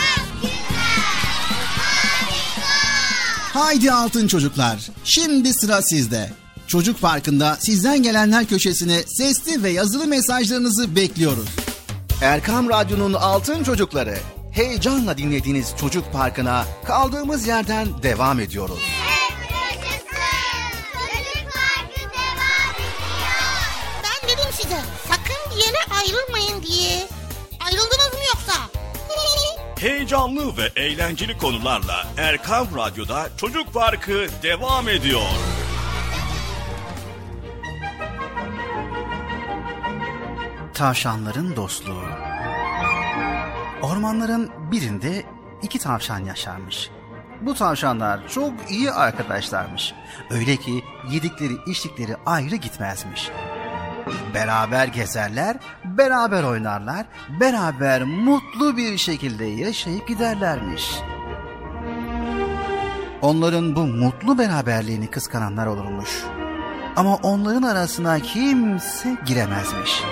Haydi altın çocuklar. Şimdi sıra sizde. Çocuk Parkı'nda sizden gelenler köşesine sesli ve yazılı mesajlarınızı bekliyoruz. Erkam Radyo'nun altın çocukları. Heyecanla dinlediğiniz Çocuk Parkı'na kaldığımız yerden devam ediyoruz. Ben dedim size sakın bir yere ayrılmayın diye. Ayrıldınız mı? Heyecanlı ve eğlenceli konularla Erkam Radyo'da Çocuk Parkı devam ediyor. Tavşanların dostluğu. Ormanların birinde iki tavşan yaşarmış. Bu tavşanlar çok iyi arkadaşlarmış. Öyle ki yedikleri içtikleri ayrı gitmezmiş. Beraber gezerler, beraber oynarlar, beraber mutlu bir şekilde yaşayıp giderlermiş. Onların bu mutlu beraberliğini kıskananlar olurmuş. Ama onların arasına kimse giremezmiş.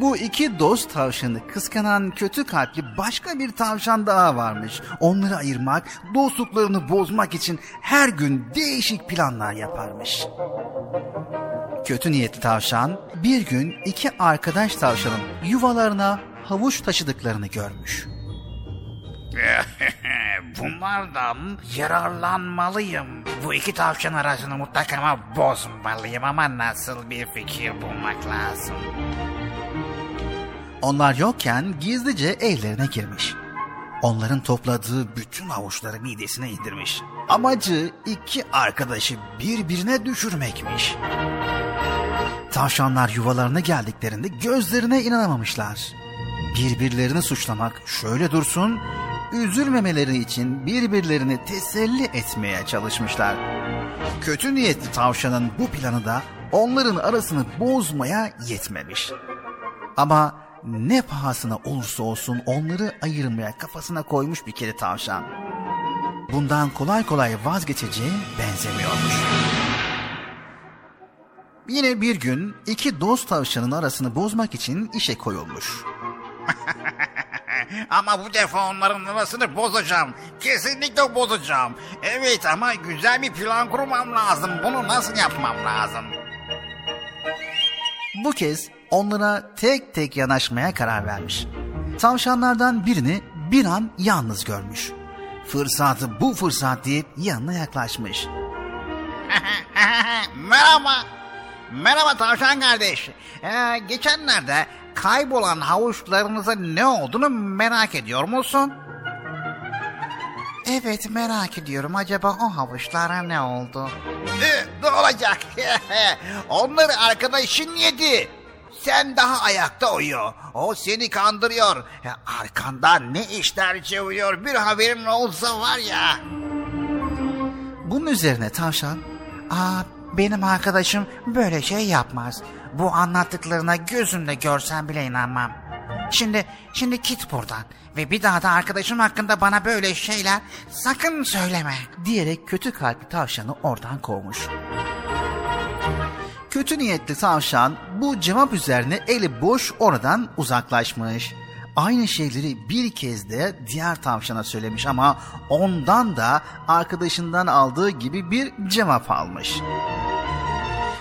Bu iki dost tavşanı kıskanan kötü kalpli başka bir tavşan daha varmış. Onları ayırmak, dostluklarını bozmak için her gün değişik planlar yaparmış. Kötü niyetli tavşan bir gün iki arkadaş tavşanın yuvalarına havuç taşıdıklarını görmüş. Bunlardan yararlanmalıyım. Bu iki tavşan arasını mutlaka bozmalıyım ama nasıl bir fikir bulmak lazım. Onlar yokken gizlice evlerine girmiş. Onların topladığı bütün avuçları midesine indirmiş. Amacı iki arkadaşı birbirine düşürmekmiş. Tavşanlar yuvalarına geldiklerinde gözlerine inanamamışlar. Birbirlerini suçlamak şöyle dursun, üzülmemeleri için birbirlerini teselli etmeye çalışmışlar. Kötü niyetli tavşanın bu planı da onların arasını bozmaya yetmemiş. Ama ne pahasına olursa olsun onları ayırmaya kafasına koymuş bir kere tavşan. Bundan kolay kolay vazgeçeceği benzemiyormuş. Yine bir gün iki dost tavşanın arasını bozmak için işe koyulmuş. ama bu defa onların arasını bozacağım. Kesinlikle bozacağım. Evet ama güzel bir plan kurmam lazım. Bunu nasıl yapmam lazım? Bu kez onlara tek tek yanaşmaya karar vermiş. Tavşanlardan birini bir an yalnız görmüş. Fırsatı bu fırsat deyip yanına yaklaşmış. Merhaba. Merhaba tavşan kardeş. Ee, geçenlerde kaybolan havuçlarınızın ne olduğunu merak ediyor musun? Evet merak ediyorum acaba o havuçlara ne oldu? Ee, ne olacak? Onları arkadaşın yedi. Sen daha ayakta uyuyor. O seni kandırıyor. Ya, Arkandan ne işler çeviriyor bir haberim olsa var ya. Bunun üzerine tavşan, ''Aa benim arkadaşım böyle şey yapmaz. Bu anlattıklarına gözümle görsem bile inanmam. Şimdi, şimdi git buradan ve bir daha da arkadaşım hakkında bana böyle şeyler sakın söyleme.'' diyerek kötü kalpli tavşanı oradan kovmuş. Kötü niyetli tavşan bu cevap üzerine eli boş oradan uzaklaşmış. Aynı şeyleri bir kez de diğer tavşana söylemiş ama ondan da arkadaşından aldığı gibi bir cevap almış.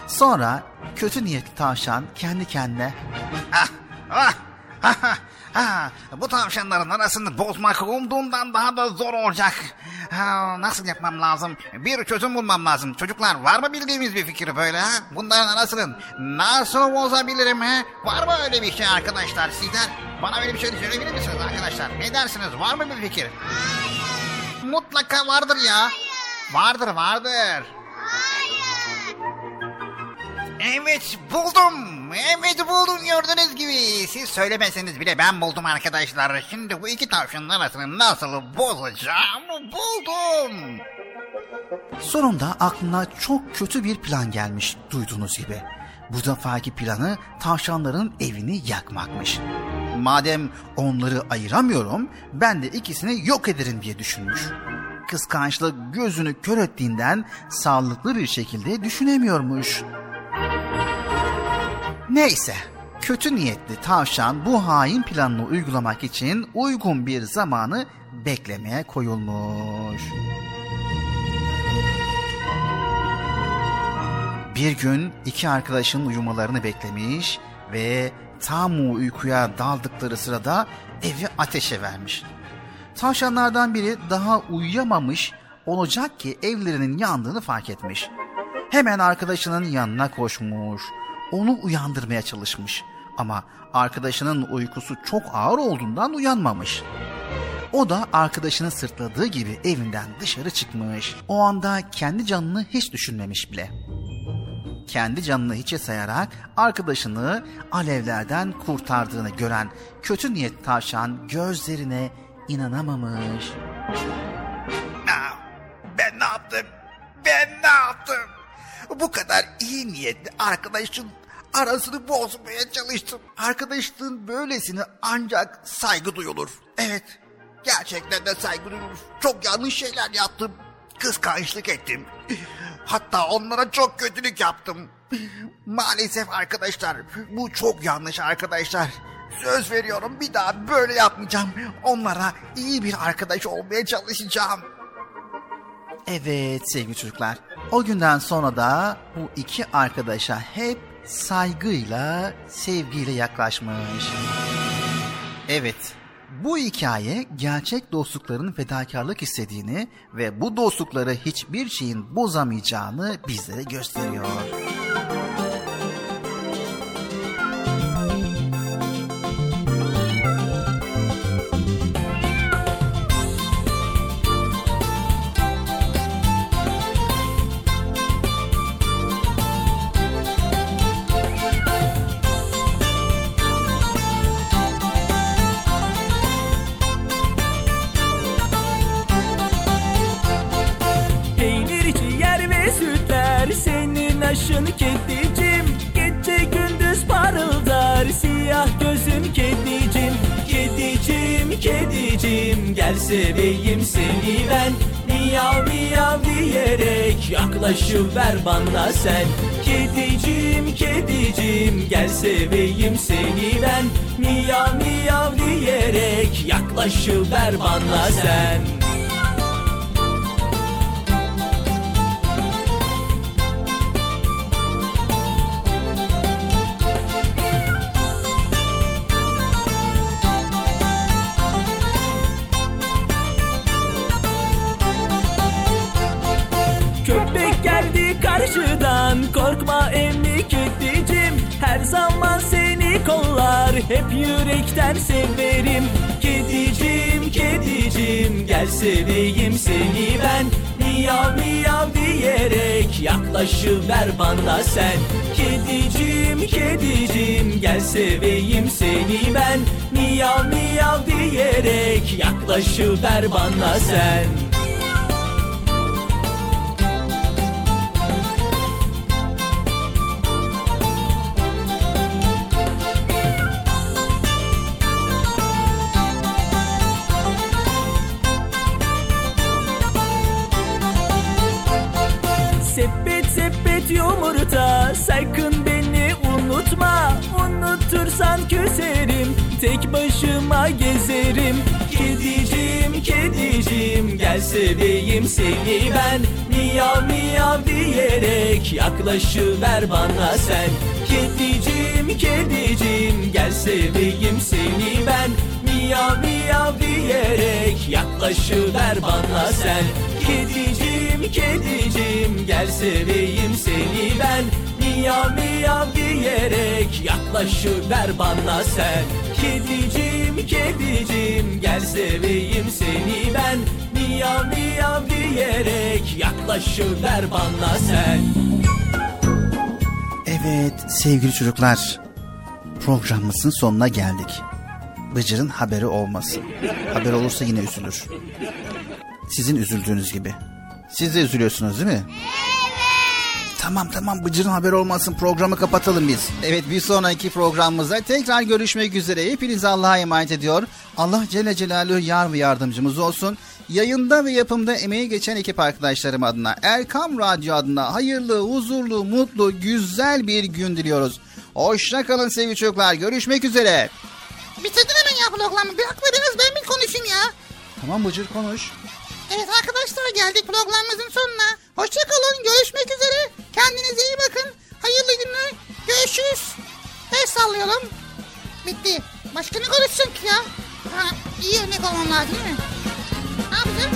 Sonra kötü niyetli tavşan kendi kendine Ah, ah, ah, ah. Bu tavşanların arasını bozmak umduğumdan daha da zor olacak. Ha, nasıl yapmam lazım? Bir çözüm bulmam lazım. Çocuklar var mı bildiğimiz bir fikir böyle ha? Bunların arasını nasıl bozabilirim ha? Var mı öyle bir şey arkadaşlar sizler? Bana öyle bir şey söyleyebilir misiniz arkadaşlar? Ne dersiniz? Var mı bir fikir? Mutlaka vardır ya. Vardır vardır. Evet buldum. Evet buldum gördüğünüz gibi. Siz söylemeseniz bile ben buldum arkadaşlar. Şimdi bu iki tavşanın arasını nasıl bozacağım buldum. Sonunda aklına çok kötü bir plan gelmiş duyduğunuz gibi. Bu defaki planı tavşanların evini yakmakmış. Madem onları ayıramıyorum ben de ikisini yok ederim diye düşünmüş. Kıskançlık gözünü kör ettiğinden sağlıklı bir şekilde düşünemiyormuş. Neyse, kötü niyetli tavşan bu hain planını uygulamak için uygun bir zamanı beklemeye koyulmuş. Bir gün iki arkadaşın uyumalarını beklemiş ve tam uykuya daldıkları sırada evi ateşe vermiş. Tavşanlardan biri daha uyuyamamış olacak ki evlerinin yandığını fark etmiş. Hemen arkadaşının yanına koşmuş. Onu uyandırmaya çalışmış. Ama arkadaşının uykusu çok ağır olduğundan uyanmamış. O da arkadaşını sırtladığı gibi evinden dışarı çıkmış. O anda kendi canını hiç düşünmemiş bile. Kendi canını hiçe sayarak arkadaşını alevlerden kurtardığını gören kötü niyet tavşan gözlerine inanamamış. Ben ne yaptım? Ben ne yaptım? Bu kadar iyi niyetli arkadaşın arasını bozmaya çalıştım. Arkadaşlığın böylesine ancak saygı duyulur. Evet, gerçekten de saygı duyulur. Çok yanlış şeyler yaptım. Kıskançlık ettim. Hatta onlara çok kötülük yaptım. Maalesef arkadaşlar, bu çok yanlış arkadaşlar. Söz veriyorum bir daha böyle yapmayacağım. Onlara iyi bir arkadaş olmaya çalışacağım. Evet sevgili çocuklar. O günden sonra da bu iki arkadaşa hep saygıyla, sevgiyle yaklaşmış. Evet, bu hikaye gerçek dostlukların fedakarlık istediğini ve bu dostlukları hiçbir şeyin bozamayacağını bizlere gösteriyor. Senin aşın kedicim. Gece gündüz parıldar siyah gözün kedicim. Kedicim, kedicim gel seveyim seni ben. Miyav miyav diyerek yaklaşıver bana sen. Kedicim, kedicim gel seveyim seni ben. Miyav miyav diyerek yaklaşıver bana sen hep yürekten severim. Kedicim kedicim gel seveyim seni ben. Miyav miyav diyerek yaklaşıver bana sen. Kedicim kedicim gel seveyim seni ben. Miyav miyav diyerek yaklaşıver bana sen gezerim Kedicim kedicim gel seveyim seni ben. Miyav miyav diyerek yaklaşıver bana sen. Kedicim kedicim gel seveyim seni ben. Miyav miyav diyerek yaklaşıver bana sen. Kedicim kedicim gel seveyim seni ben. Miyav miyav diyerek yaklaşıver bana sen Kedicim kedicim gel seveyim seni ben Miyav miyav diyerek yaklaşıver bana sen Evet sevgili çocuklar programımızın sonuna geldik. Bıcır'ın haberi olmasın. Haber olursa yine üzülür. Sizin üzüldüğünüz gibi. Siz de üzülüyorsunuz değil mi? Tamam tamam Bıcır'ın haberi olmasın programı kapatalım biz. Evet bir sonraki programımızda tekrar görüşmek üzere. Hepinizi Allah'a emanet ediyor. Allah Celle Celaluhu yar ve yardımcımız olsun. Yayında ve yapımda emeği geçen ekip arkadaşlarım adına Erkam Radyo adına hayırlı, huzurlu, mutlu, güzel bir gün diliyoruz. Hoşça kalın sevgili çocuklar. Görüşmek üzere. Bitirdin hemen ya programı. Bir hak veriniz ben bir konuşayım ya. Tamam Bıcır konuş. Evet arkadaşlar geldik programımızın sonuna. Hoşçakalın. Görüşmek üzere. Kendinize iyi bakın. Hayırlı günler. Görüşürüz. El sallayalım. Bitti. Başka ne konuşsun ki ya? Ha, iyi örnek olmam lazım değil mi? Ne yapacağım?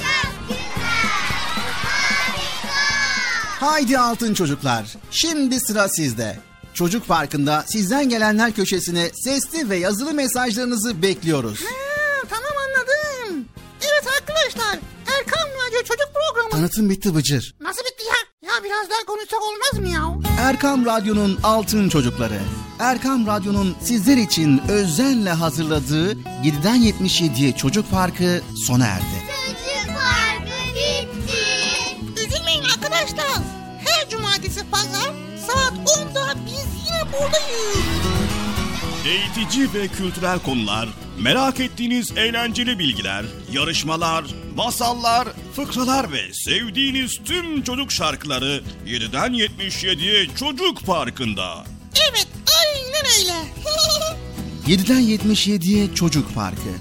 Haydi altın çocuklar. Şimdi sıra sizde. Çocuk Parkı'nda sizden gelenler köşesine sesli ve yazılı mesajlarınızı bekliyoruz. Ha, tamam anladım. Evet arkadaşlar. Erkan Radyo Çocuk Programı. Tanıtım bitti Bıcır. Nasıl bitti ya? Ya biraz daha konuşsak olmaz mı ya? Erkam Radyo'nun altın çocukları. Erkam Radyo'nun sizler için özenle hazırladığı 7'den 77'ye Çocuk Parkı sona erdi. Çocuk parkı bitti. Üzülmeyin arkadaşlar. Cumartesi pazar saat 10'da biz yine buradayız. Eğitici ve kültürel konular, merak ettiğiniz eğlenceli bilgiler, yarışmalar, masallar, fıkralar ve sevdiğiniz tüm çocuk şarkıları 7'den 77'ye Çocuk Parkı'nda. Evet aynen öyle. 7'den 77'ye Çocuk Parkı.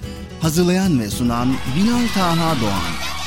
Hazırlayan ve sunan Binal Taha Doğan.